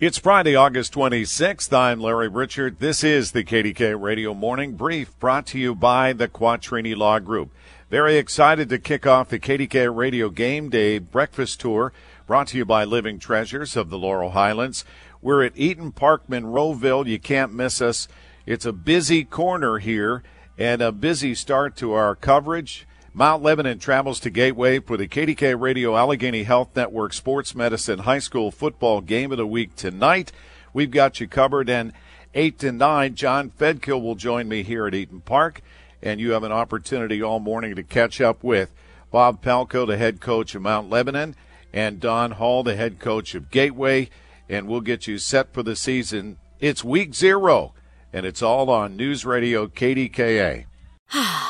It's Friday, August 26th. I'm Larry Richert. This is the KDKA Radio Morning Brief brought to you by the Quattrini Law Group. Very excited to kick off the KDKA Radio Game Day Breakfast Tour brought to you by Living Treasures of the Laurel Highlands. We're at Eaton Park, Monroeville. You can't miss us. It's a busy corner here and a busy start to our coverage. Mount Lebanon travels to Gateway for the KDKA Radio Allegheny Health Network Sports Medicine High School Football Game of the Week tonight. We've got you covered. And 8 to 9, John Fedkill will join me here at Eaton Park. And you have an opportunity all morning to catch up with Bob Palko, the head coach of Mount Lebanon, and Don Holl, the head coach of Gateway. And we'll get you set for the season. It's week zero, and it's all on News Radio KDKA.